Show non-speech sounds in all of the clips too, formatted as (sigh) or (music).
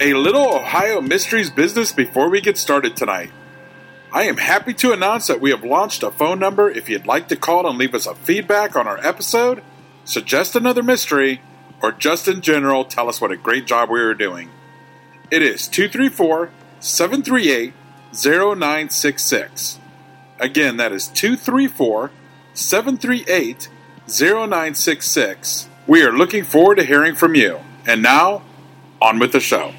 A little Ohio Mysteries business before we get started tonight. I am happy to announce that we have launched a phone number if you'd like to call and leave us a feedback on our episode, suggest another mystery, or just in general tell us what a great job we are doing. It is 234 738 0966. Again, that is 234 738 0966. We are looking forward to hearing from you. And now, on with the show.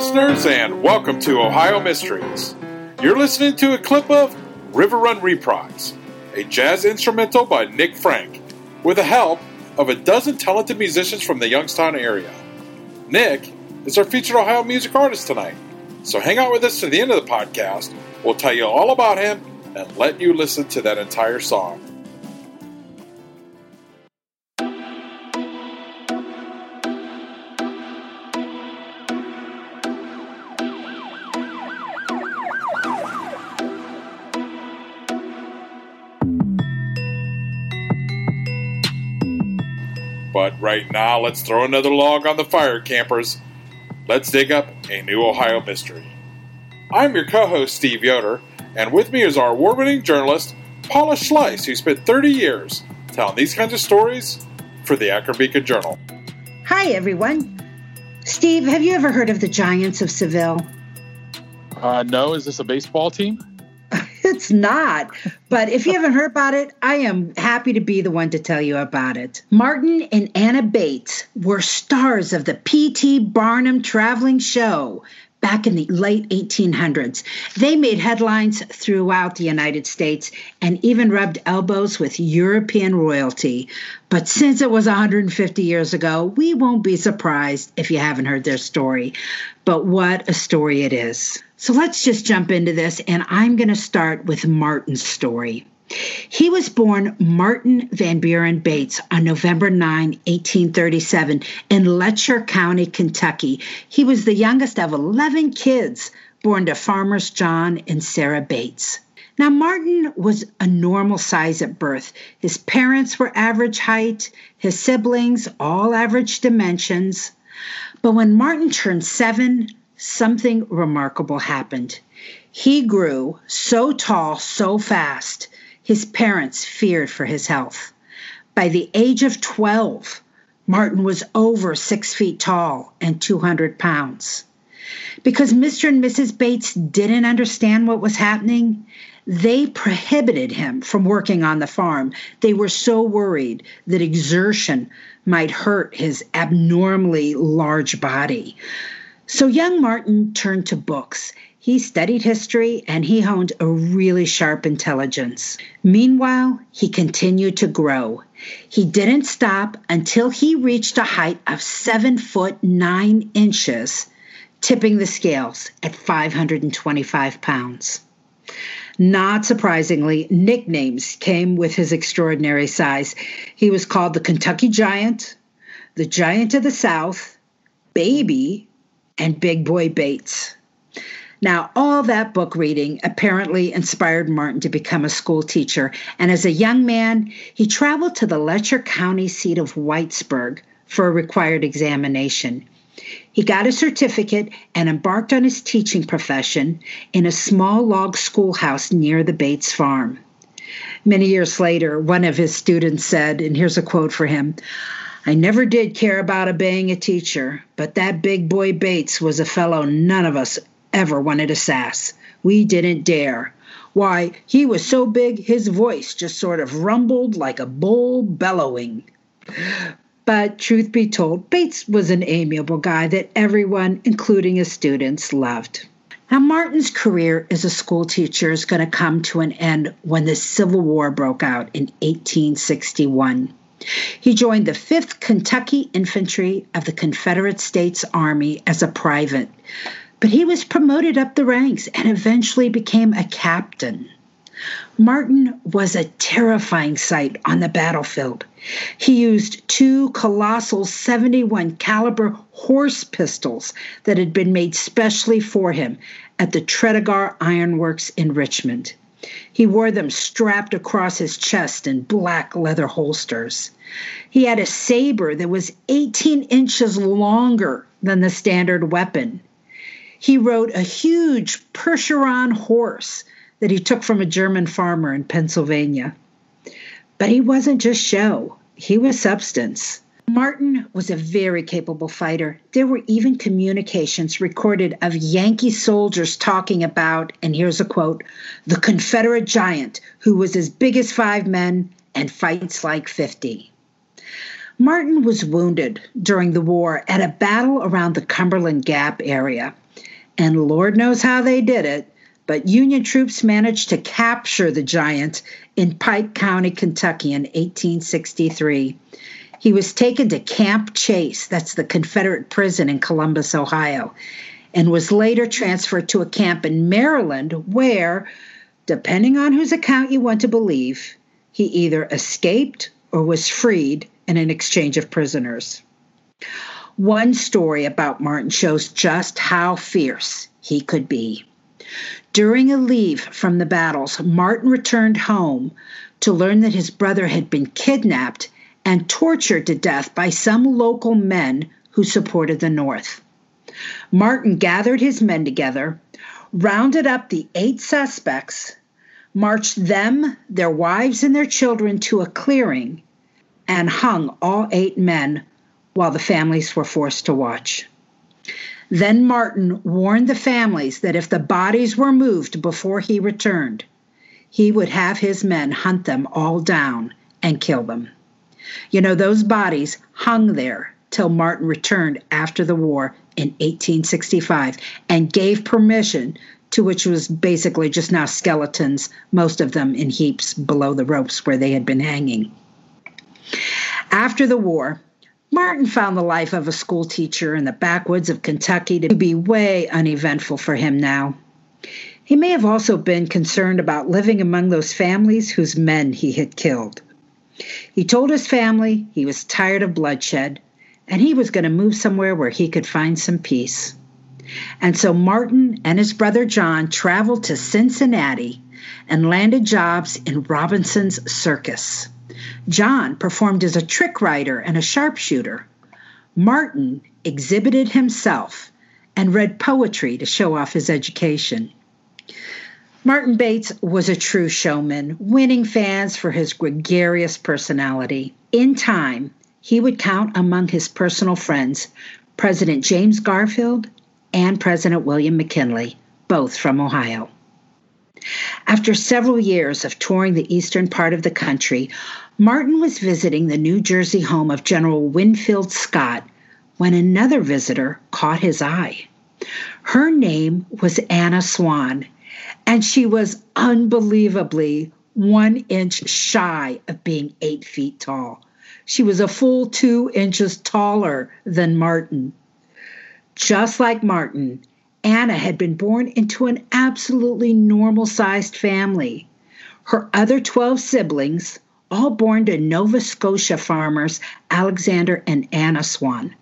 Listeners, and welcome to Ohio Mysteries. You're listening to a clip of Riverrun Reprise, a jazz instrumental by Nick Frank, with the help of a dozen talented musicians from the Youngstown area. Nick is our featured Ohio music artist tonight, so hang out with us to the end of the podcast. We'll tell you all about him and let you listen to that entire song. But right now, let's throw another log on the fire, campers. Let's dig up a new Ohio mystery. I'm your co host, Steve Yoder, and with me is our award winning journalist, Paula Schleis, who spent 30 years telling these kinds of stories for the Akron Beacon Journal. Hi, everyone. Steve, have you ever heard of the Giants of Seville? Uh, no, is this a baseball team? It's not. But if you haven't heard about it, I am happy to be the one to tell you about it. Martin and Anna Bates were stars of the P.T. Barnum traveling show back in the late 1800s. They made headlines throughout the United States and even rubbed elbows with European royalty. But since it was 150 years ago, we won't be surprised if you haven't heard their story. But what a story it is. So let's just jump into this, and I'm going to start with Martin's story. He was born Martin Van Buren Bates on November 9, 1837, in Letcher County, Kentucky. He was the youngest of 11 kids born to farmers John and Sarah Bates. Now, Martin was a normal size at birth. His parents were average height, his siblings, all average dimensions. But when Martin turned seven, something remarkable happened. He grew so tall so fast, his parents feared for his health. By the age of 12, Martin was over six feet tall and 200 pounds. Because Mr. and Mrs. Bates didn't understand what was happening, they prohibited him from working on the farm. They were so worried that exertion might hurt his abnormally large body. So young Martin turned to books. He studied history and he honed a really sharp intelligence. Meanwhile, he continued to grow. He didn't stop until he reached a height of seven foot nine inches, tipping the scales at 525 pounds. Not surprisingly, nicknames came with his extraordinary size. He was called the Kentucky Giant, the Giant of the South, Baby, and Big Boy Bates. Now, all that book reading apparently inspired Martin to become a school teacher, and as a young man, he traveled to the Letcher County seat of Whitesburg for a required examination. He got a certificate and embarked on his teaching profession in a small log schoolhouse near the Bates farm. Many years later, one of his students said, and here's a quote for him I never did care about obeying a teacher, but that big boy Bates was a fellow none of us ever wanted to sass. We didn't dare. Why, he was so big his voice just sort of rumbled like a bull bellowing. But truth be told, Bates was an amiable guy that everyone, including his students, loved. Now, Martin's career as a school teacher is going to come to an end when the Civil War broke out in 1861. He joined the 5th Kentucky Infantry of the Confederate States Army as a private, but he was promoted up the ranks and eventually became a captain. Martin was a terrifying sight on the battlefield. He used two colossal 71 caliber horse pistols that had been made specially for him at the Tredegar Ironworks in Richmond. He wore them strapped across his chest in black leather holsters. He had a saber that was 18 inches longer than the standard weapon. He rode a huge Percheron horse that he took from a German farmer in Pennsylvania. But he wasn't just show, he was substance. Martin was a very capable fighter. There were even communications recorded of Yankee soldiers talking about, and here's a quote, the Confederate giant who was as big as five men and fights like 50. Martin was wounded during the war at a battle around the Cumberland Gap area. And Lord knows how they did it but Union troops managed to capture the giant in Pike County, Kentucky in 1863. He was taken to Camp Chase, that's the Confederate prison in Columbus, Ohio, and was later transferred to a camp in Maryland where, depending on whose account you want to believe, he either escaped or was freed in an exchange of prisoners. One story about Martin shows just how fierce he could be. During a leave from the battles, Martin returned home to learn that his brother had been kidnapped and tortured to death by some local men who supported the North. Martin gathered his men together, rounded up the eight suspects, marched them, their wives, and their children to a clearing, and hung all eight men while the families were forced to watch. Then Martin warned the families that if the bodies were moved before he returned, he would have his men hunt them all down and kill them. You know, those bodies hung there till Martin returned after the war in 1865 and gave permission to which was basically just now skeletons, most of them in heaps below the ropes where they had been hanging. After the war, Martin found the life of a school teacher in the backwoods of Kentucky to be way uneventful for him now. He may have also been concerned about living among those families whose men he had killed. He told his family he was tired of bloodshed and he was going to move somewhere where he could find some peace. And so Martin and his brother John traveled to Cincinnati and landed jobs in Robinson's Circus. John performed as a trick rider and a sharpshooter. Martin exhibited himself and read poetry to show off his education. Martin Bates was a true showman, winning fans for his gregarious personality. In time, he would count among his personal friends President James Garfield and President William McKinley, both from Ohio. After several years of touring the eastern part of the country, Martin was visiting the New Jersey home of General Winfield Scott when another visitor caught his eye. Her name was Anna Swan, and she was unbelievably one inch shy of being eight feet tall. She was a full two inches taller than Martin. Just like Martin, Anna had been born into an absolutely normal sized family. Her other 12 siblings, all born to Nova Scotia farmers Alexander and Anna Swan,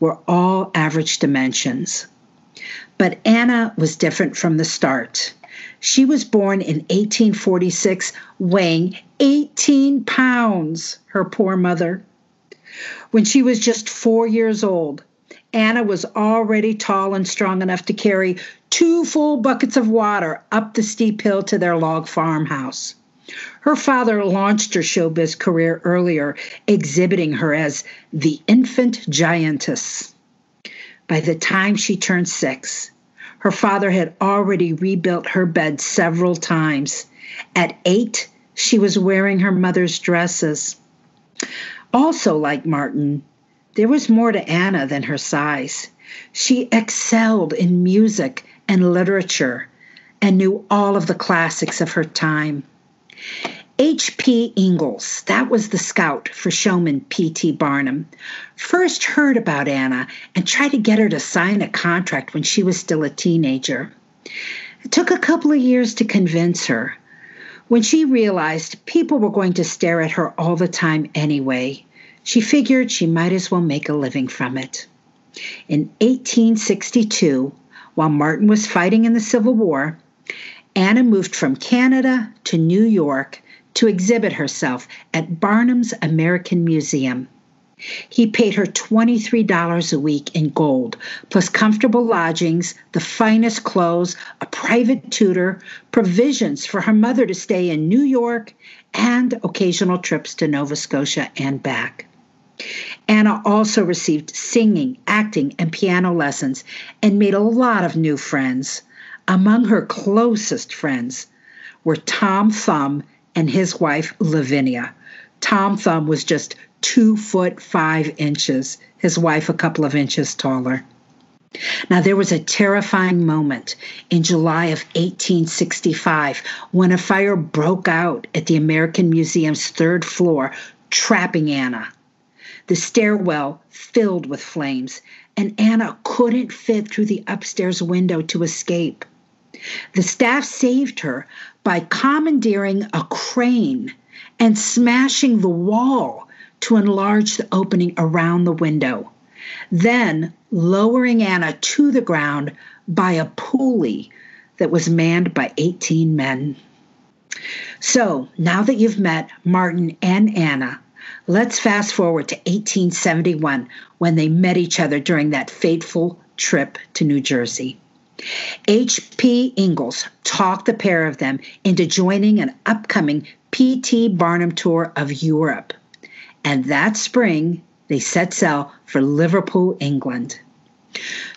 were all average dimensions. But Anna was different from the start. She was born in 1846, weighing 18 pounds, her poor mother. When she was just four years old, Anna was already tall and strong enough to carry two full buckets of water up the steep hill to their log farmhouse. Her father launched her showbiz career earlier, exhibiting her as the infant giantess. By the time she turned six, her father had already rebuilt her bed several times. At eight, she was wearing her mother's dresses. Also, like Martin, there was more to Anna than her size. She excelled in music and literature and knew all of the classics of her time. H.P. Ingalls, that was the scout for showman P.T. Barnum, first heard about Anna and tried to get her to sign a contract when she was still a teenager. It took a couple of years to convince her. When she realized people were going to stare at her all the time anyway, she figured she might as well make a living from it. In 1862, while Martin was fighting in the Civil War, Anna moved from Canada to New York to exhibit herself at Barnum's American Museum. He paid her $23 a week in gold, plus comfortable lodgings, the finest clothes, a private tutor, provisions for her mother to stay in New York, and occasional trips to Nova Scotia and back. Anna also received singing, acting, and piano lessons and made a lot of new friends. Among her closest friends were Tom Thumb and his wife Lavinia. Tom Thumb was just two foot five inches, his wife a couple of inches taller. Now, there was a terrifying moment in July of 1865 when a fire broke out at the American Museum's third floor, trapping Anna. The stairwell filled with flames, and Anna couldn't fit through the upstairs window to escape. The staff saved her by commandeering a crane and smashing the wall to enlarge the opening around the window, then lowering Anna to the ground by a pulley that was manned by 18 men. So now that you've met Martin and Anna, let's fast forward to 1871 when they met each other during that fateful trip to New Jersey. H.P. Ingalls talked the pair of them into joining an upcoming P.T. Barnum tour of Europe. And that spring, they set sail for Liverpool, England.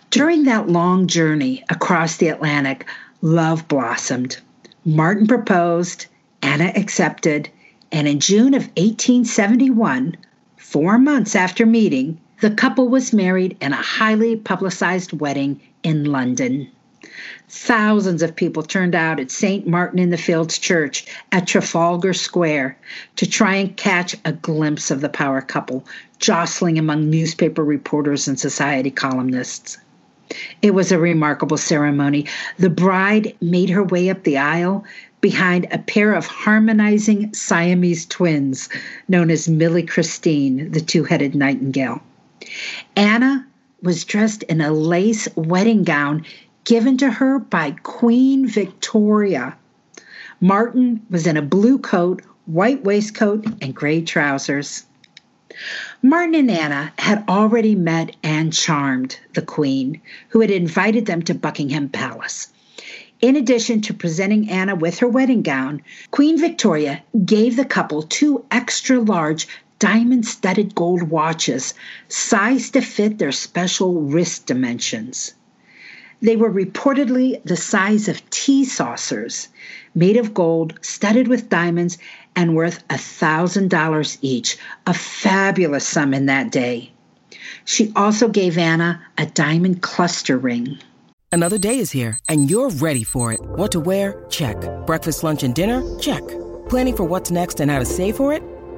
During that long journey across the Atlantic, love blossomed. Martin proposed, Anna accepted, and in June of 1871, four months after meeting, the couple was married in a highly publicized wedding in London. Thousands of people turned out at St. Martin in the Fields Church at Trafalgar Square to try and catch a glimpse of the power couple, jostling among newspaper reporters and society columnists. It was a remarkable ceremony. The bride made her way up the aisle behind a pair of harmonizing Siamese twins known as Millie Christine, the two headed nightingale. Anna was dressed in a lace wedding gown given to her by Queen Victoria. Martin was in a blue coat, white waistcoat, and gray trousers. Martin and Anna had already met and charmed the Queen, who had invited them to Buckingham Palace. In addition to presenting Anna with her wedding gown, Queen Victoria gave the couple two extra large diamond studded gold watches sized to fit their special wrist dimensions. They were reportedly the size of tea saucers, made of gold, studded with diamonds, and worth a $1,000 each, a fabulous sum in that day. She also gave Anna a diamond cluster ring. Another day is here, and you're ready for it. What to wear? Check. Breakfast, lunch, and dinner? Check. Planning for what's next and how to save for it?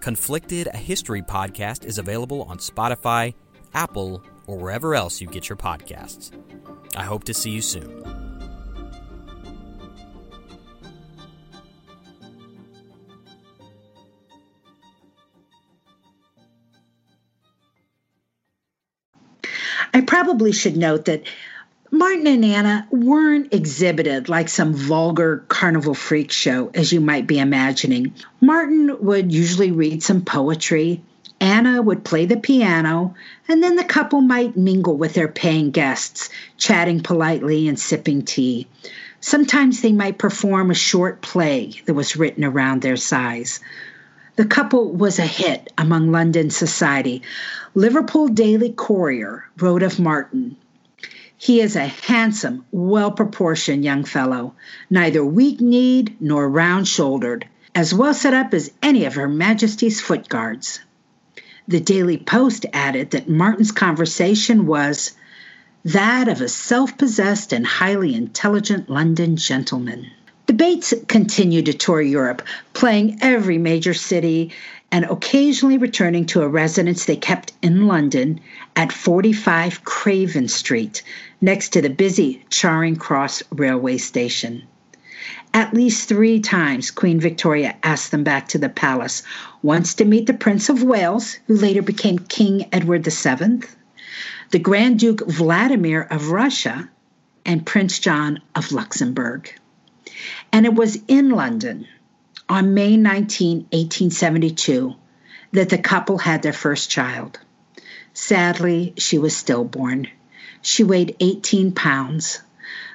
Conflicted, a history podcast, is available on Spotify, Apple, or wherever else you get your podcasts. I hope to see you soon. I probably should note that Martin and Anna weren't exhibited like some vulgar carnival freak show, as you might be imagining. Martin would usually read some poetry, Anna would play the piano, and then the couple might mingle with their paying guests, chatting politely and sipping tea. Sometimes they might perform a short play that was written around their size. The couple was a hit among London society. Liverpool Daily Courier wrote of Martin. He is a handsome, well proportioned young fellow, neither weak kneed nor round shouldered, as well set up as any of Her Majesty's foot guards. The Daily Post added that Martin's conversation was that of a self possessed and highly intelligent London gentleman. Debates Bates continued to tour Europe, playing every major city and occasionally returning to a residence they kept in London at 45 Craven Street, next to the busy Charing Cross railway station. At least three times, Queen Victoria asked them back to the palace, once to meet the Prince of Wales, who later became King Edward VII, the Grand Duke Vladimir of Russia, and Prince John of Luxembourg. And it was in London on May 19, 1872, that the couple had their first child. Sadly, she was stillborn. She weighed 18 pounds.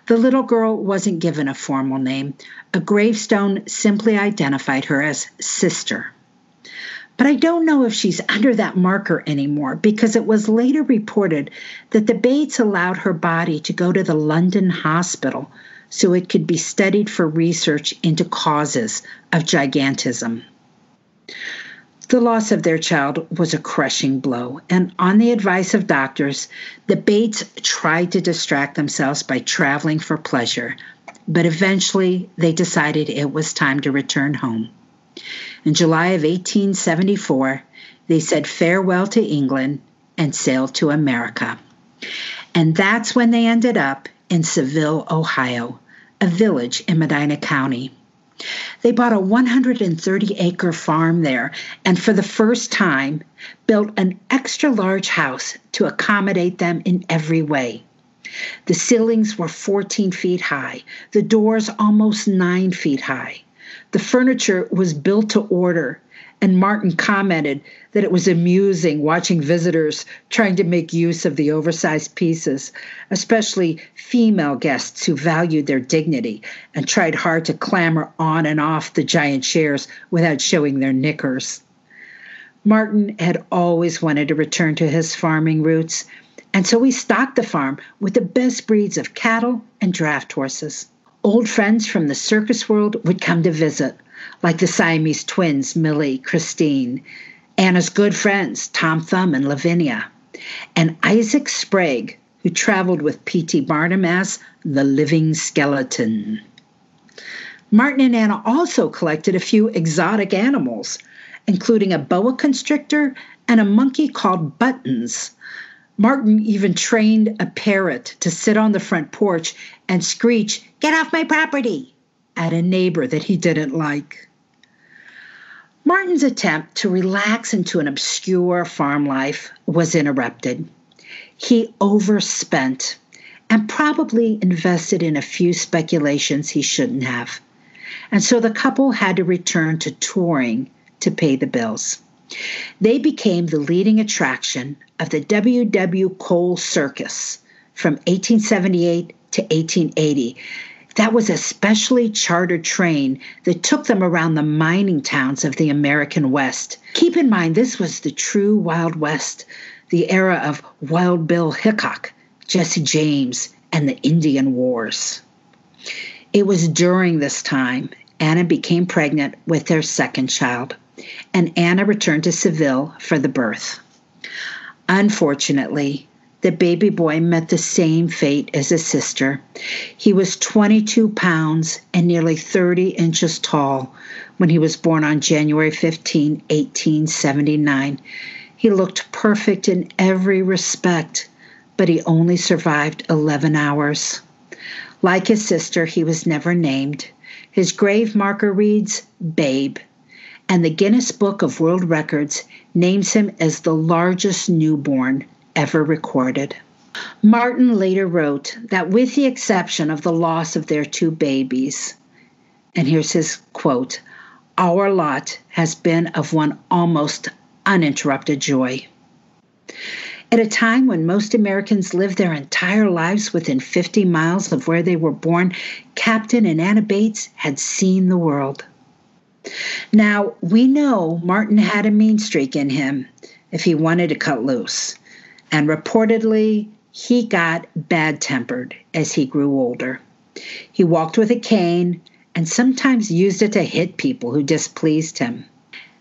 The little girl wasn't given a formal name. A gravestone simply identified her as sister. But I don't know if she's under that marker anymore because it was later reported that the Bates allowed her body to go to the London hospital so it could be studied for research into causes of gigantism. The loss of their child was a crushing blow, and on the advice of doctors, the Bates tried to distract themselves by traveling for pleasure, but eventually they decided it was time to return home. In July of 1874, they said farewell to England and sailed to America. And that's when they ended up in Seville, Ohio, a village in Medina County. They bought a 130 acre farm there and for the first time built an extra large house to accommodate them in every way. The ceilings were 14 feet high, the doors almost 9 feet high. The furniture was built to order and Martin commented that it was amusing watching visitors trying to make use of the oversized pieces, especially female guests who valued their dignity and tried hard to clamber on and off the giant chairs without showing their knickers. Martin had always wanted to return to his farming roots, and so he stocked the farm with the best breeds of cattle and draft horses. Old friends from the circus world would come to visit like the Siamese twins, Millie, Christine, Anna's good friends, Tom Thumb and Lavinia, and Isaac Sprague, who traveled with P.T. Barnum as the living skeleton. Martin and Anna also collected a few exotic animals, including a boa constrictor and a monkey called Buttons. Martin even trained a parrot to sit on the front porch and screech, Get off my property! at a neighbor that he didn't like. Martin's attempt to relax into an obscure farm life was interrupted. He overspent and probably invested in a few speculations he shouldn't have. And so the couple had to return to touring to pay the bills. They became the leading attraction of the W.W. Cole Circus from 1878 to 1880. That was a specially chartered train that took them around the mining towns of the American West. Keep in mind, this was the true Wild West, the era of Wild Bill Hickok, Jesse James, and the Indian Wars. It was during this time Anna became pregnant with their second child, and Anna returned to Seville for the birth. Unfortunately, the baby boy met the same fate as his sister. He was 22 pounds and nearly 30 inches tall when he was born on January 15, 1879. He looked perfect in every respect, but he only survived 11 hours. Like his sister, he was never named. His grave marker reads Babe, and the Guinness Book of World Records names him as the largest newborn ever recorded. Martin later wrote that, with the exception of the loss of their two babies, and here's his quote Our lot has been of one almost uninterrupted joy. At a time when most Americans live their entire lives within 50 miles of where they were born, Captain and Anna Bates had seen the world. Now, we know Martin had a mean streak in him if he wanted to cut loose and reportedly he got bad tempered as he grew older. He walked with a cane and sometimes used it to hit people who displeased him.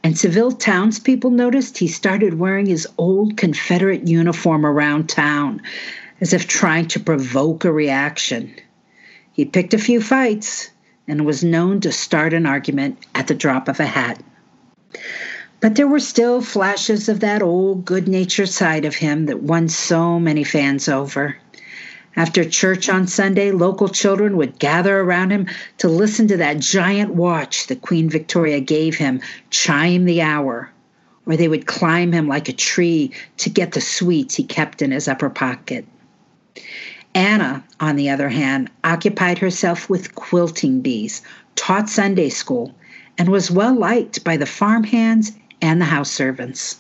And Seville townspeople noticed he started wearing his old Confederate uniform around town as if trying to provoke a reaction. He picked a few fights and was known to start an argument at the drop of a hat. But there were still flashes of that old good natured side of him that won so many fans over. After church on Sunday, local children would gather around him to listen to that giant watch that Queen Victoria gave him chime the hour, or they would climb him like a tree to get the sweets he kept in his upper pocket. Anna, on the other hand, occupied herself with quilting bees, taught Sunday school, and was well liked by the farmhands and the house servants.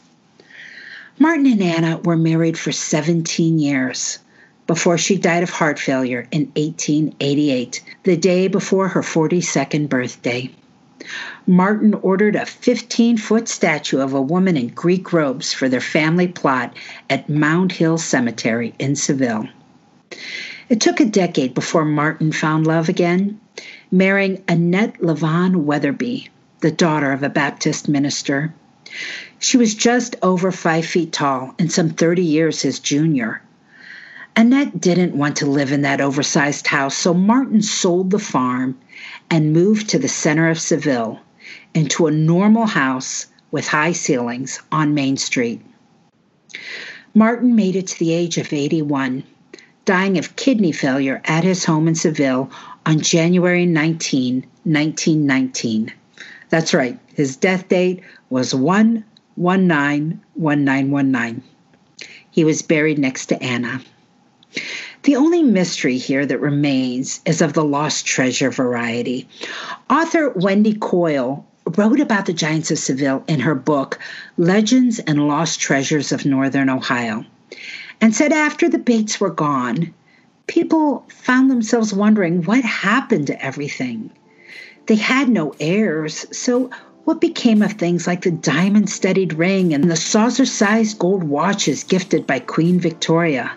Martin and Anna were married for 17 years before she died of heart failure in 1888, the day before her 42nd birthday. Martin ordered a 15 foot statue of a woman in Greek robes for their family plot at Mound Hill Cemetery in Seville. It took a decade before Martin found love again, marrying Annette Levon Weatherby, the daughter of a Baptist minister. She was just over five feet tall and some 30 years his junior. Annette didn't want to live in that oversized house, so Martin sold the farm and moved to the center of Seville into a normal house with high ceilings on Main Street. Martin made it to the age of 81, dying of kidney failure at his home in Seville on January 19, 1919. That's right, his death date was 1191919. He was buried next to Anna. The only mystery here that remains is of the lost treasure variety. Author Wendy Koile wrote about the giants of Seville in her book, Legends and Lost Treasures of Northern Ohio, and said after the Bates were gone, people found themselves wondering what happened to everything. They had no heirs, so what became of things like the diamond studded ring and the saucer sized gold watches gifted by Queen Victoria?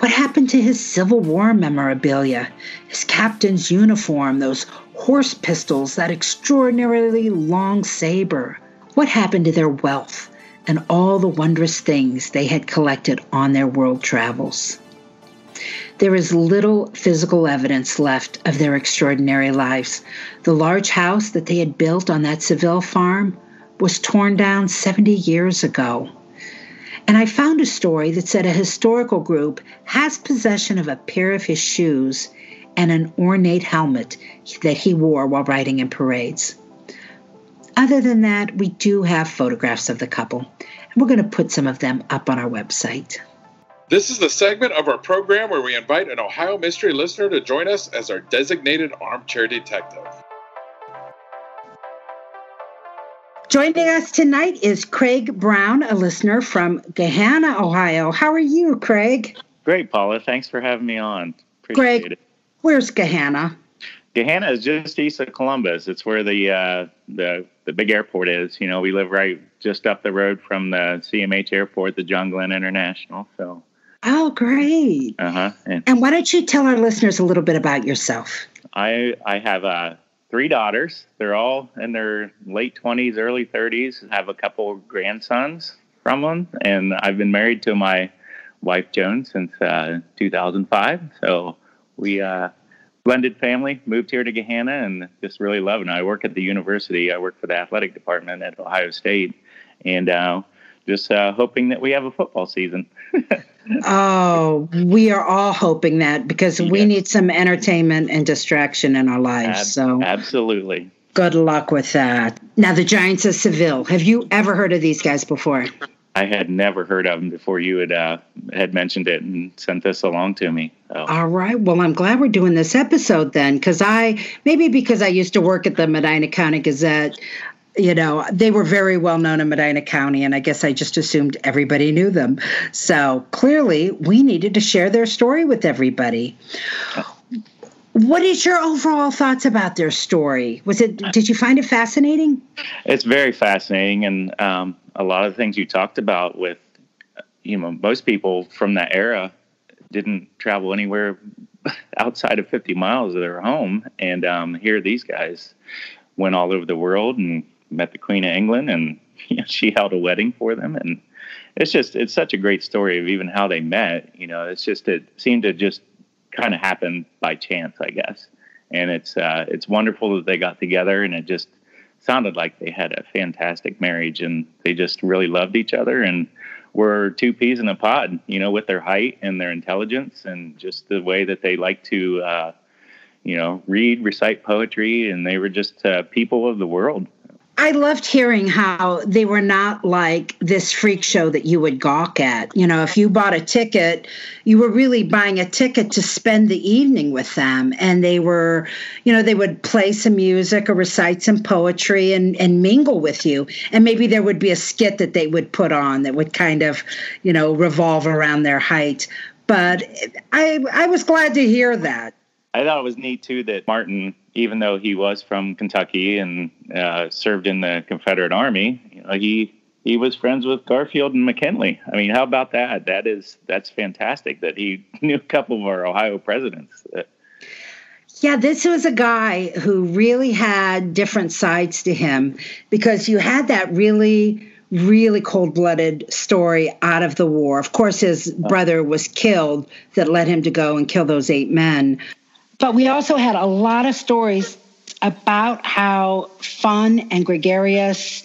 What happened to his Civil War memorabilia, his captain's uniform, those horse pistols, that extraordinarily long saber? What happened to their wealth and all the wondrous things they had collected on their world travels? There is little physical evidence left of their extraordinary lives. The large house that they had built on that Seville farm was torn down 70 years ago. And I found a story that said a historical group has possession of a pair of his shoes and an ornate helmet that he wore while riding in parades. Other than that, we do have photographs of the couple, and we're going to put some of them up on our website. This is the segment of our program where we invite an Ohio Mystery listener to join us as our designated armchair detective. Joining us tonight is Craig Brown, a listener from Gahanna, Ohio. How are you, Craig? Great, Paula. Thanks for having me on. Appreciate Greg, it. where's Gahanna? Gahanna is just east of Columbus. It's where the uh, the the big airport is. You know, we live right just up the road from the CMH airport, the John Glenn International. So. Oh, great. Uh huh. And, and, why don't you tell our listeners a little bit about yourself? I I have uh, three daughters. They're all in their late twenties, early thirties. Have a couple grandsons from them, and I've been married to my wife Joan since uh, 2005. So we uh, blended family, moved here to Gahanna, and just really loving it. I work at the university. I work for the athletic department at Ohio State, and uh, just uh, hoping that we have a football season. (laughs) oh, we are all hoping that because we need some entertainment and distraction in our lives. Ab- so absolutely. Good luck with that. Now, the Giants of Seville. Have you ever heard of these guys before? I had never heard of them before you had uh, had mentioned it and sent this along to me. So. All right. Well, I'm glad we're doing this episode then, because I maybe because I used to work at the Medina County Gazette. You know, they were very well known in Medina County, and I guess I just assumed everybody knew them. So clearly, we needed to share their story with everybody. What is your overall thoughts about their story? Was it? Did you find it fascinating? It's very fascinating, and um, a lot of things you talked about with, you know, most people from that era didn't travel anywhere (laughs) outside of 50 miles of their home. And um, here these guys went all over the world and met the Queen of England, and (laughs) you know, she held a wedding for them. And it's just, it's such a great story of even how they met. You know, it's just, it seemed to just kind of happen by chance, I guess. And it's, uh, it's wonderful that they got together and it just, sounded like they had a fantastic marriage and they just really loved each other and were two peas in a pod, you know, with their height and their intelligence and just the way that they like to, uh, you know, read, recite poetry, and they were just uh, people of the world. I loved hearing how they were not like this freak show that you would gawk at. You know, if you bought a ticket, you were really buying a ticket to spend the evening with them. And they were, you know, they would play some music or recite some poetry and, and mingle with you. And maybe there would be a skit that they would put on that would kind of, you know, revolve around their height. But I, I was glad to hear that. I thought it was neat too that Martin, even though he was from Kentucky and uh, served in the Confederate Army, you know, he he was friends with Garfield and McKinley. I mean, how about that? That is that's fantastic that he (laughs) knew a couple of our Ohio presidents. Yeah, this was a guy who really had different sides to him because you had that really really cold blooded story out of the war. Of course, his brother was killed that led him to go and kill those eight men. But we also had a lot of stories about how fun and gregarious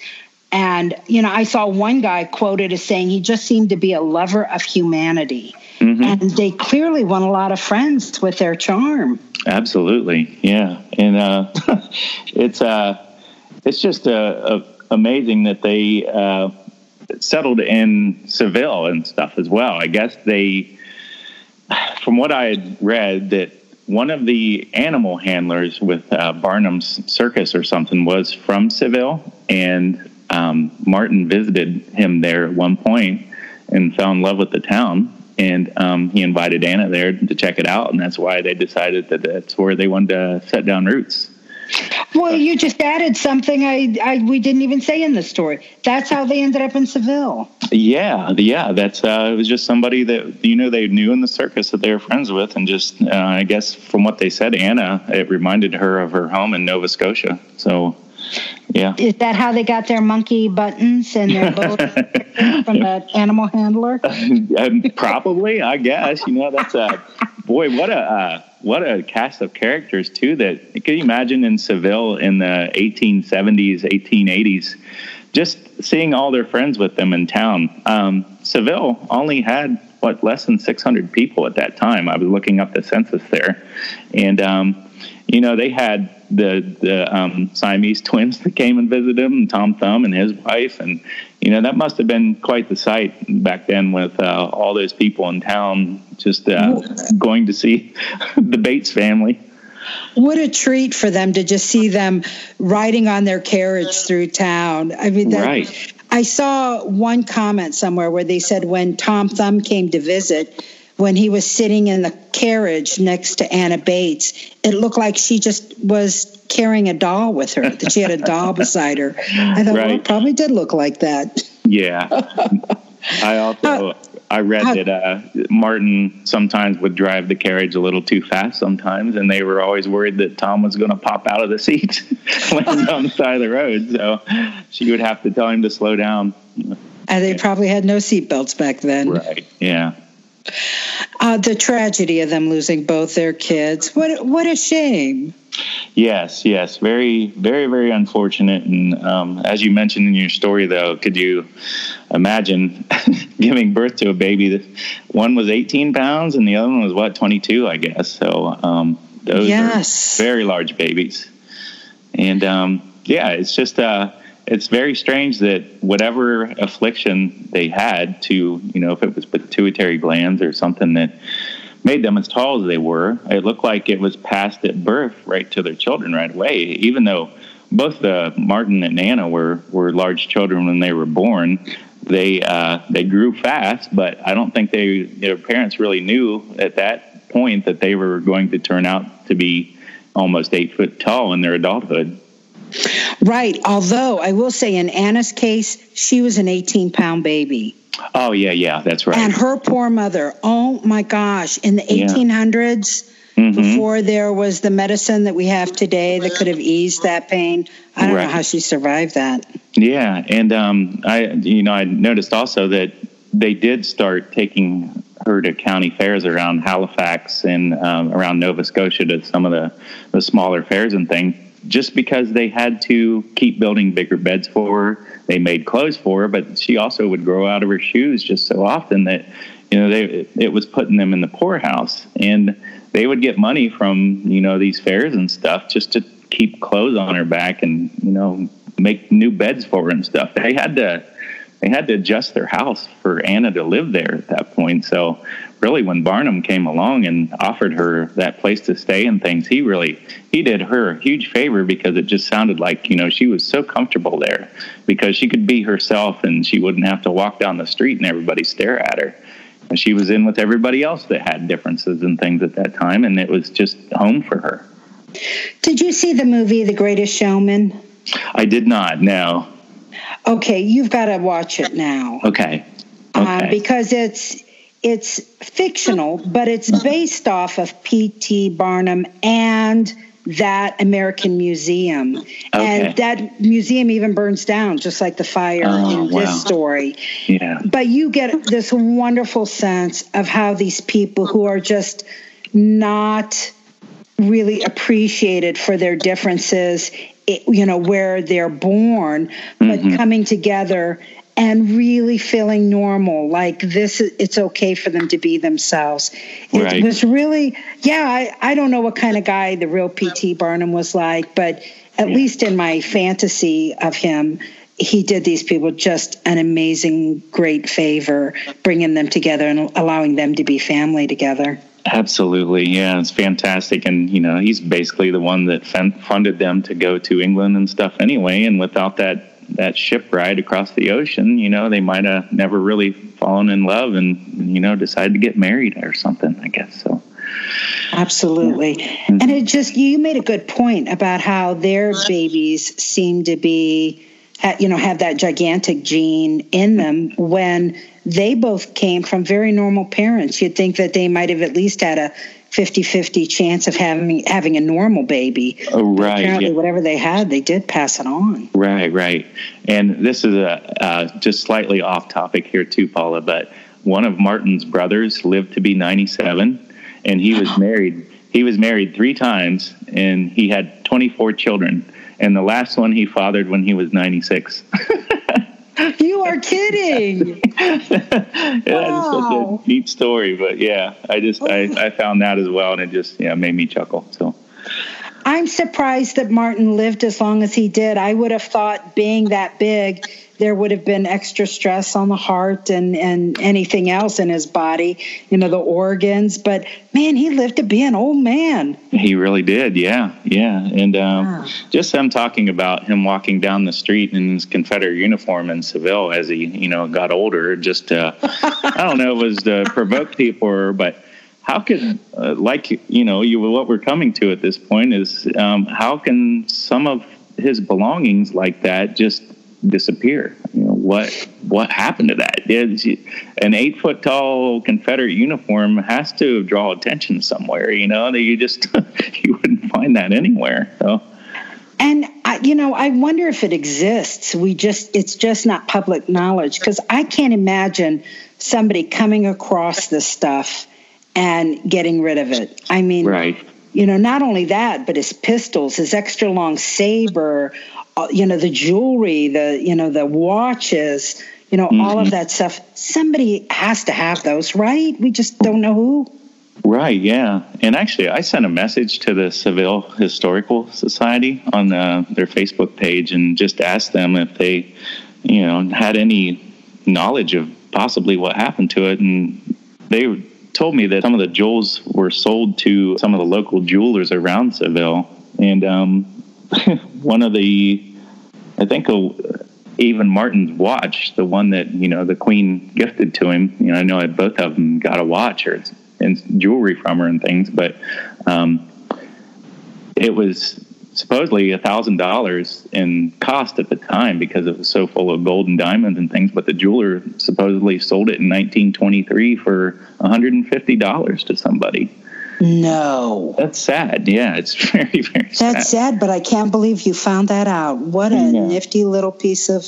and you know i saw one guy quoted as saying he just seemed to be a lover of humanity. Mm-hmm. and they clearly won a lot of friends with their charm. Absolutely. Yeah. And uh, (laughs) it's uh it's just uh, uh, amazing that they uh, settled in seville and stuff as well. I guess they from what i had read that one of the animal handlers with uh, Barnum's Circus or something was from Seville, and um, Martin visited him there at one point and fell in love with the town. And um, he invited Anna there to check it out, and that's why they decided that that's where they wanted to set down roots. Well, you just added something I, I we didn't even say in the story. That's how they ended up in Seville. Yeah, yeah. That's uh, it was just somebody that you know they knew in the circus that they were friends with, and just uh, I guess from what they said, Anna, it reminded her of her home in Nova Scotia. So, yeah. Is that how they got their monkey buttons and their (laughs) boat from the animal handler? (laughs) Probably, I guess. You know, that's a boy. What a. Uh, what a cast of characters too that can you imagine in Seville in the 1870s 1880s just seeing all their friends with them in town. Um, Seville only had what less than 600 people at that time. I was looking up the census there. And um, you know they had the the um, Siamese (laughs) twins that came and visited him, Tom Thumb and his wife, and you know that must have been quite the sight back then with uh, all those people in town just uh, going to see (laughs) the Bates family. What a treat for them to just see them riding on their carriage through town. I mean, that, Right. I saw one comment somewhere where they said when Tom Thumb came to visit, when he was sitting in the carriage next to Anna Bates, it looked like she just was carrying a doll with her, that she had a doll (laughs) beside her. I thought, well, it probably did look like that. Yeah. I also I read how- that uh, Martin sometimes would drive the carriage a little too fast sometimes, and they were always worried that Tom was going to pop out of the seat (laughs) land on the side of the road. So she would have to tell him to slow down. And they probably had no seatbelts back then. Right. Yeah. Uh, the tragedy of them losing both their kids. What what a shame. Yes, yes, very, very, very unfortunate. And um, as you mentioned in your story, though, could you imagine (laughs) giving birth to a baby that one was 18 pounds and the other one was what 22, I guess. So um, those Yes. are very large babies. And um, yeah, it's just uh, it's very strange that whatever affliction they had to, you know, if it was pituitary glands or something that made them as tall as they were, it looked like it was passed at birth right to their children right away, even though both the Martin and Anna were, were large children when they were born. They uh, they grew fast, but I don't think they their parents really knew at that point that they were going to turn out to be almost eight foot tall in their adulthood. Right. Although I will say in Anna's case, she was an 18 pound baby. Oh yeah, yeah, that's right. And her poor mother, oh my gosh, in the Yeah. 1800s, Mhm. before there was the medicine that we have today that could have eased that pain, I don't Right. know how she survived that. Yeah, and um, I, you know, I noticed also that they did start taking her to county fairs around Halifax and um, around Nova Scotia to some of the the smaller fairs and things, just because they had to keep building bigger beds for her. They made clothes for her, but she also would grow out of her shoes just so often that you know they it was putting them in the poorhouse and they would get money from you know these fairs and stuff just to keep clothes on her back and you know make new beds for her and stuff they had to they had to adjust their house for anna to live there at that point so really when barnum came along and offered her that place to stay and things he really he did her a huge favor because it just sounded like you know she was so comfortable there because she could be herself and she wouldn't have to walk down the street and everybody stare at her. And she was in with everybody else that had differences and things at that time and it was just home for her. Did you see the movie The Greatest Showman? i did not no. Okay, you've got to watch it now. okay. Um, okay. because it's it's fictional, but it's based off of P.T. Barnum and that American Museum, Okay. and that museum even burns down, just like the fire Oh, in wow. this story. yeah But you get this wonderful sense of how these people who are just not really appreciated for their differences, you know, where they're born, but Mm-hmm. coming together and really feeling normal, like this, it's okay for them to be themselves. It Right. was really, yeah, I, I don't know what kind of guy the real P.T. Barnum was like, but at least in my fantasy of him, he did these people just an amazing, great favor, bringing them together and allowing them to be family together. Absolutely, yeah, it's fantastic, and you know he's basically the one that funded them to go to England and stuff anyway. And without that that ship ride across the ocean, you know they might have never really fallen in love and you know decided to get married or something. I guess so. Absolutely. And it just, you made a good point about how their babies seem to be, you know, have that gigantic gene in them when they both came from very normal parents. You'd think that they might have at least had a 50 50 chance of having having a normal baby. Oh, But right, apparently, yeah. whatever they had, they did pass it on. Right, right. And this is a uh, just slightly off topic here too, Paula. But one of Martin's brothers lived to be 97, and he was married. He was married three times, and he had 24 children. And the last one he fathered when he was 96. (laughs) You are kidding. (laughs) yeah, it's such Wow. a neat story. But yeah, I just I, oh. I found that as well, and it just yeah made me chuckle. So I'm surprised that Martin lived as long as he did. I would have thought, being that big, there would have been extra stress on the heart and, and anything else in his body, you know, the organs. But man, he lived to be an old man. He really did. Yeah. Yeah. And um, wow. just him talking about him walking down the street in his Confederate uniform in Seville as he, you know, got older, just, uh, (laughs) I don't know, it was to provoke people, but how could uh, like you know you what we're coming to at this point is um, how can some of his belongings like that just disappear? You know what what happened to that? It's, an eight foot tall confederate uniform has to draw attention somewhere you know that you just (laughs) you wouldn't find that anywhere so. And I, you know i wonder if it exists. We just it's just not public knowledge because i can't imagine somebody coming across this stuff and getting rid of it. I mean, right. You know, not only that, but his pistols, his extra long saber, uh, you know, the jewelry, the you know, the watches, you know, mm-hmm. all of mm-hmm. that stuff. Somebody has to have those, right? We just don't know who. Right, yeah. And actually, I sent a message to the Seville Historical Society on uh, their Facebook page and just asked them if they, you know, had any knowledge of possibly what happened to it. And they told me that some of the jewels were sold to some of the local jewelers around Seville. And um, (laughs) one of the, I think, uh, even Martin's watch, the one that you know the Queen gifted to him. You know, I know both of them got a watch or and jewelry from her and things, but um, it was supposedly a thousand dollars in cost at the time because it was so full of gold and diamonds and things. But the jeweler supposedly sold it in 1923 for 150 dollars to somebody. No, that's sad. Yeah, it's (laughs) very very. Sad. That's sad, but I can't believe you found that out. What a yeah. nifty little piece of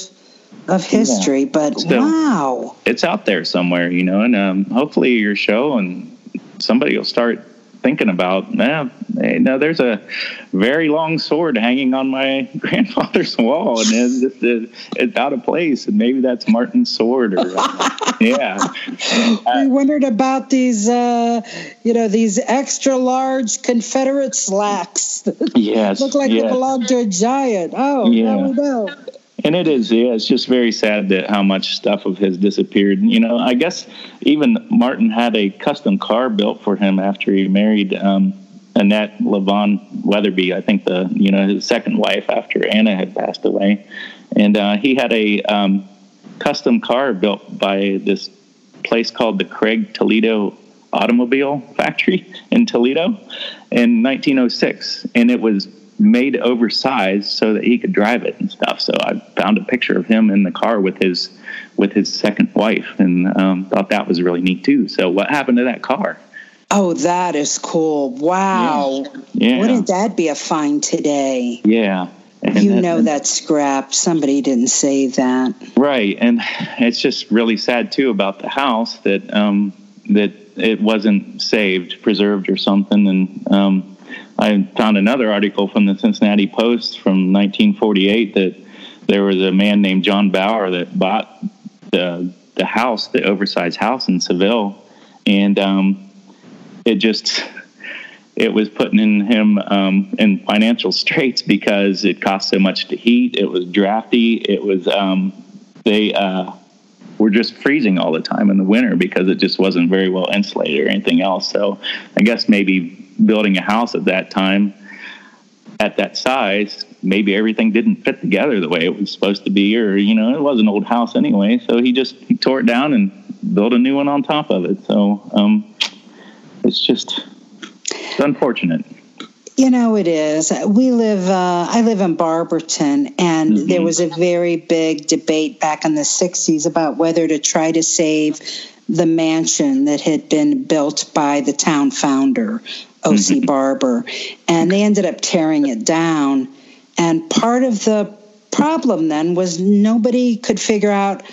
of history. Yeah. But so, wow, it's out there somewhere, you know, and um, hopefully your show and somebody will start thinking about, man, you know, there's a very long sword hanging on my (laughs) grandfather's wall, and it's, it's, it's out of place, and maybe that's Martin's sword. Or (laughs) yeah, we wondered about these, uh, you know, these extra large Confederate slacks. (laughs) yes, look like yes. they belong to a giant. Oh, yeah. now we know and it is yeah it's just very sad that how much stuff of his disappeared you know i guess even martin had a custom car built for him after he married um, annette lavon weatherby i think the you know his second wife after anna had passed away and uh, he had a um, custom car built by this place called the craig toledo automobile factory (laughs) in toledo in 1906 and it was made oversized so that he could drive it and stuff. So I found a picture of him in the car with his with his second wife, and um, thought that was really neat too. So what happened to that car? Oh, that is cool! Wow, yeah. yeah. wouldn't that be a find today? Yeah. And you that, know that scrap. Somebody didn't save that. Right, and it's just really sad too about the house that um, that it wasn't saved, preserved, or something, and um, I found another article from the Cincinnati Post from 1948 that there was a man named John Bauer that bought the the house, the oversized house in Seville, and um, it just it was putting in him um, in financial straits because it cost so much to heat. It was drafty. It was um, they uh, were just freezing all the time in the winter because it just wasn't very well insulated or anything else. So I guess maybe building a house at that time at that size, maybe everything didn't fit together the way it was supposed to be, or you know, it was an old house anyway. So he just he tore it down and built a new one on top of it. So um, it's just it's unfortunate. You know, it is. We live. Uh, I live in Barberton, and mm-hmm. there was a very big debate back in the '60s about whether to try to save the mansion that had been built by the town founder O.C. Mm-hmm. Barber, and they ended up tearing it down. And part of the problem then was nobody could figure out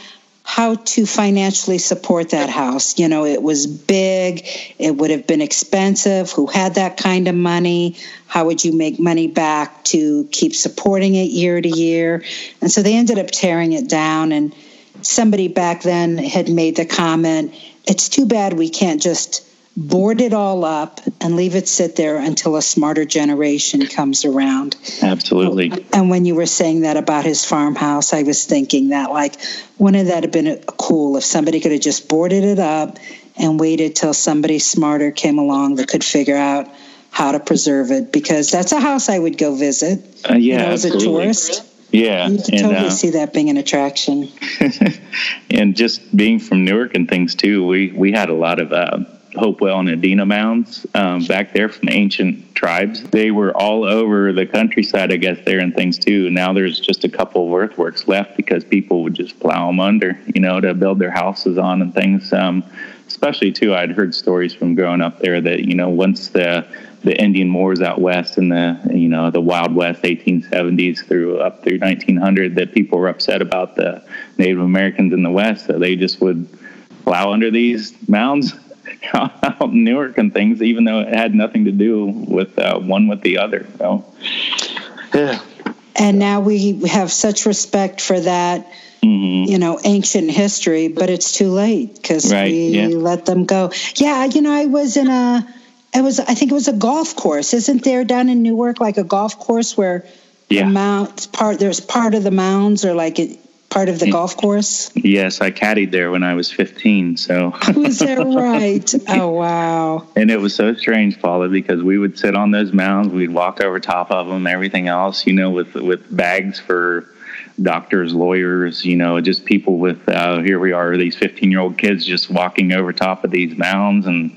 how to financially support that house. You know, it was big, it would have been expensive. Who had that kind of money? How would you make money back to keep supporting it year to year? And so they ended up tearing it down. And somebody back then had made the comment it's too bad we can't just board it all up and leave it sit there until a smarter generation comes around. Absolutely. And when you were saying that about his farmhouse, I was thinking that, like, wouldn't that have been cool if somebody could have just boarded it up and waited till somebody smarter came along that could figure out how to preserve it? Because that's a house I would go visit. Uh, yeah, as a tourist. Yeah, you can and, totally uh, see that being an attraction. (laughs) and just being from Newark and things too, we we had a lot of uh, Hopewell and Adena mounds um, back there from the ancient tribes. They were all over the countryside, I guess, there and things too. Now there's just a couple of earthworks left because people would just plow them under, you know, to build their houses on and things. Um, especially too, I'd heard stories from growing up there that you know once the the Indian wars out west in the you know the Wild West 1870s through up through 1900 that people were upset about the Native Americans in the West so they just would plow under these mounds (laughs) out in Newark and things even though it had nothing to do with uh, one with the other so yeah And now we have such respect for that, Mm-hmm. you know, ancient history, but it's too late because Right, we yeah. let them go. Yeah, you know, I was in a, it was, I think it was a golf course. Isn't there down in Newark like a golf course where Yeah. the mounds part, there's part of the mounds or like it, part of the golf course? yes I caddied there when I was 15 so Was that (laughs) right? Oh, wow. And it was so strange, Paula, because we would sit on those mounds, we'd walk over top of them, everything else, you know, with with bags for doctors, lawyers, you know, just people with. Uh, here we are, these fifteen-year-old kids just walking over top of these mounds, and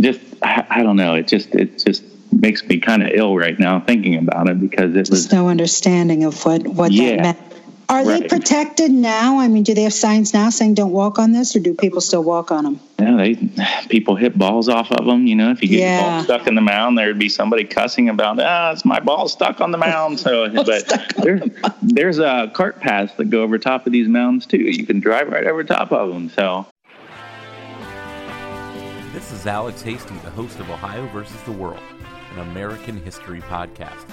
just I, I don't know, it just it just makes me kind of ill right now thinking about it because it was no understanding of what, what Yeah. that meant. Are they protected now? I mean, do they have signs now saying don't walk on this or do people still walk on them? Yeah, they people hit balls off of them. You know, if you get your Yeah. ball stuck in the mound, there'd be somebody cussing about, ah, it's my ball stuck on the mound. So, (laughs) but there, there's a cart paths that go over top of these mounds too. You can drive right over top of them. So, This is Alex Hastie, the host of Ohio versus the World, an American history podcast.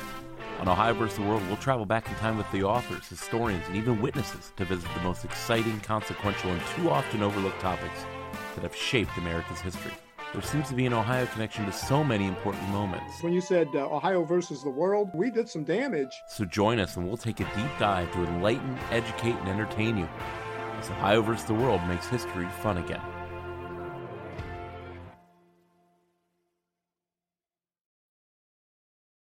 On Ohio versus the World, we'll travel back in time with the authors, historians, and even witnesses to visit the most exciting, consequential, and too often overlooked topics that have shaped America's history. There seems to be an Ohio connection to so many important moments. When you said uh, Ohio versus the world, we did some damage. So join us and we'll take a deep dive to enlighten, educate, and entertain you as Ohio versus the World makes history fun again.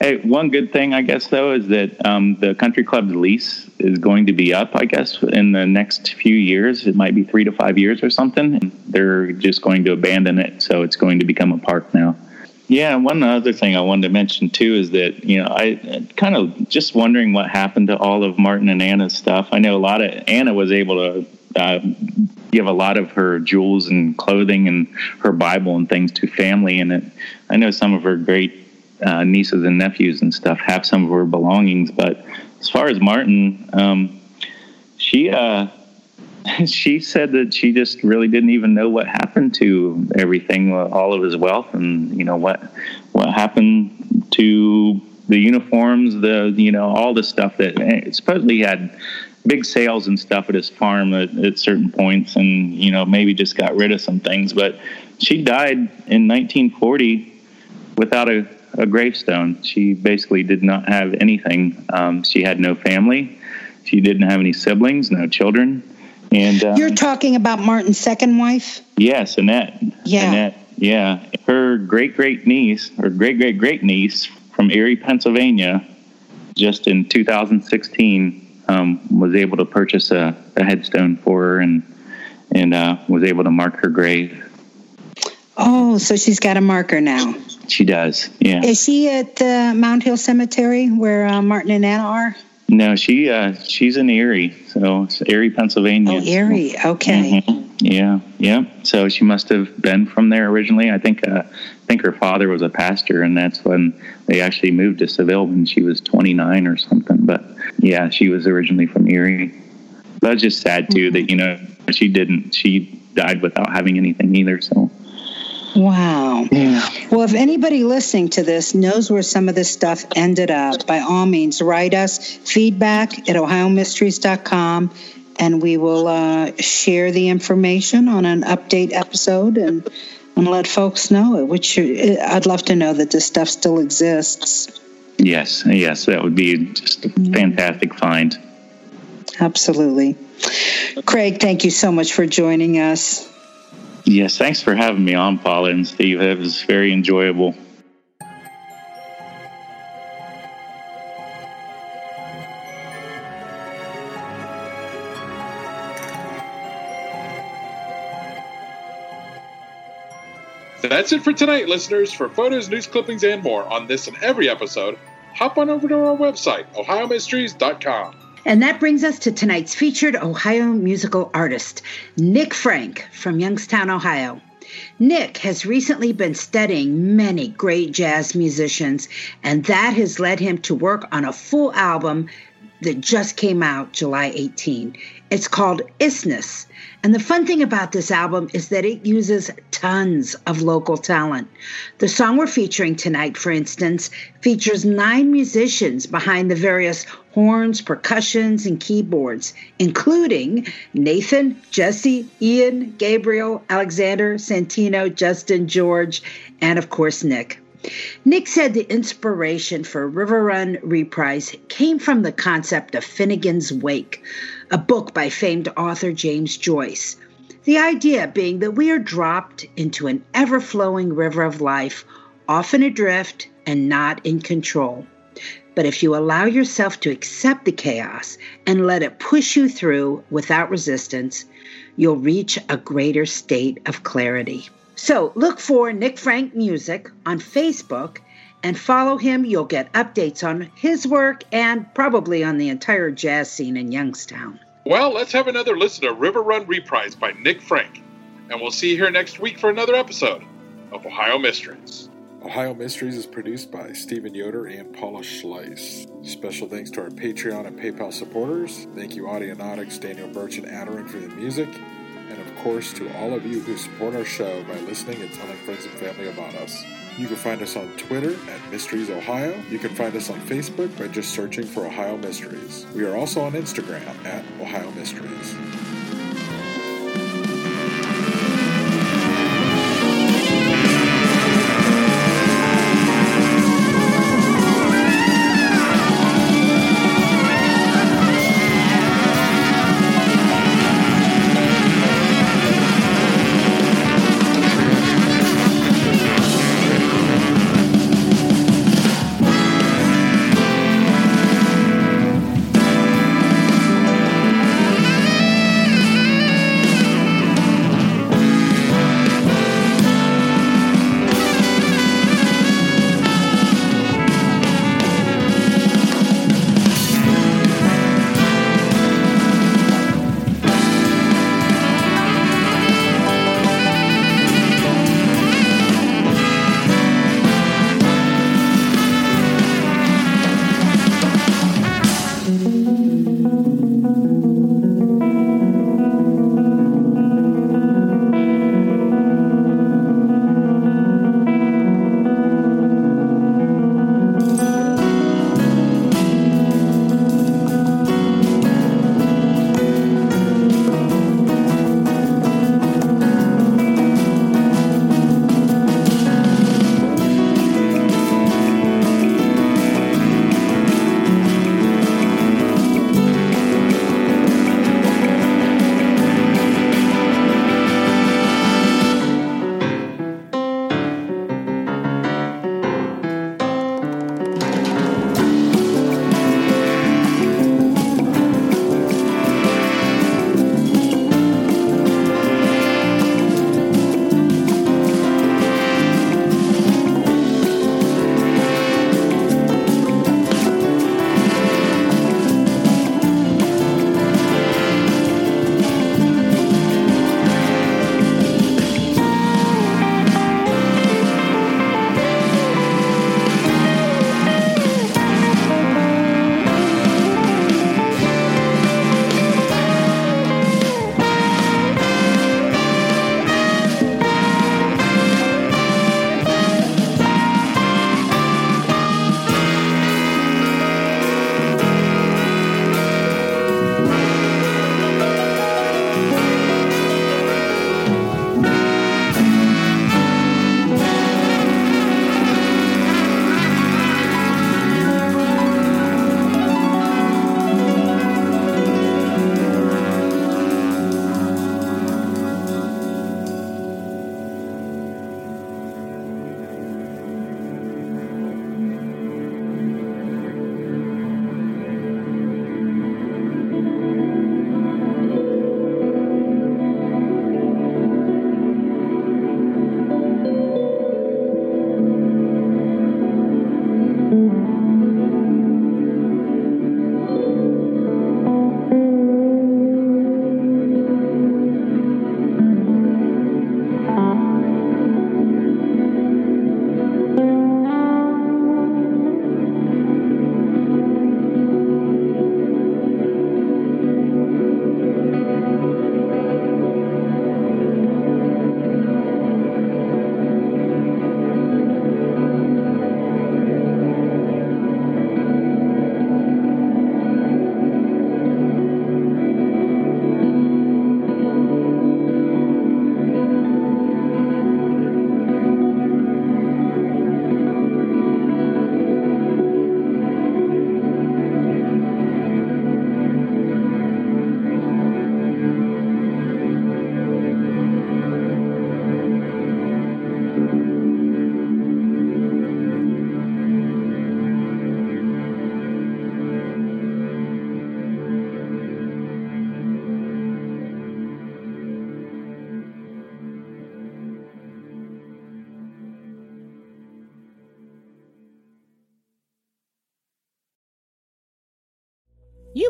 Hey, one good thing I guess though is that um, the country club's lease is going to be up. I guess in the next few years, it might be three to five years or something. They're just going to abandon it, so it's going to become a park now. Yeah, one other thing I wanted to mention too is that you know I kind of just wondering what happened to all of Martin and Anna's stuff. I know a lot of Anna was able to uh, give a lot of her jewels and clothing and her Bible and things to family, and it, I know some of her great uh, nieces and nephews and stuff have some of her belongings. But as far as Martin, um, she uh, (laughs) she said that she just really didn't even know what happened to everything, all of his wealth, and you know what what happened to the uniforms, the you know all the stuff that eh, supposedly had big sales and stuff at his farm at, at certain points, and you know maybe just got rid of some things. But she died in 1940 without a, a gravestone. She basically did not have anything. Um, she had no family. She didn't have any siblings, no children. And um, You're talking about Martin's second wife? yes, Annette. Yeah. Annette. Yeah. Her great great niece, or great great great niece from Erie, Pennsylvania, just in 2016, um, was able to purchase a, a headstone for her and and uh, was able to mark her grave. Oh, so she's got a marker now. She does. Yeah. Is she at the Mound Hill Cemetery where uh, Martin and Anna are? No, she uh, she's in Erie, so Erie, Pennsylvania. Oh, Erie. Okay. Mhm. Yeah, yeah. So she must have been from there originally. I think uh, I think her father was a pastor, and that's when they actually moved to Seville when she was 29 or something. But yeah, she was originally from Erie. But it's just sad too that you know she didn't. She died without having anything either. So Wow. yeah, Well, if anybody listening to this knows where some of this stuff ended up, by all means, write us feedback at ohiomysteries.com and we will uh, share the information on an update episode and, and let folks know it, which uh, I'd love to know that this stuff still exists. yes, yes, that would be just a fantastic find. Absolutely. Craig, thank you so much for joining us. Yes, thanks for having me on, Paula and Steve. It was very enjoyable. That's it for tonight, listeners. For photos, news clippings, and more on this and every episode, hop on over to our website, ohiomysteries.com. And that brings us to tonight's featured Ohio musical artist, Nick Frank from Youngstown, Ohio. Nick has recently been studying many great jazz musicians, and that has led him to work on a full album that just came out July 18. It's called Isness. And the fun thing about this album is that it uses tons of local talent. The song we're featuring tonight, for instance, features nine musicians behind the various horns, percussions, and keyboards, including Nathan, Jesse, Ian, Gabriel, Alexander, Santino, Justin, George, and of course, Nick. Nick said the inspiration for Riverrun Reprise came from the concept of Finnegans Wake, a book by famed author James Joyce. The idea being that we are dropped into an ever flowing river of life, often adrift and not in control. But if you allow yourself to accept the chaos and let it push you through without resistance, you'll reach a greater state of clarity. So look for Nick Frank Music on Facebook and follow him. You'll get updates on his work and probably on the entire jazz scene in Youngstown. Well, let's have another listen to Riverrun Reprise by Nick Frank. And we'll see you here next week for another episode of Ohio Mysteries. Ohio Mysteries is produced by Stephen Yoder and Paula Schleis. Special thanks to our Patreon and PayPal supporters. Thank you, Audionautix, Daniel Birch, and Adarin for the music. And of course, to all of you who support our show by listening and telling friends and family about us. You can find us on Twitter at Mysteries Ohio. You can find us on Facebook by just searching for Ohio Mysteries. We are also on Instagram at Ohio Mysteries.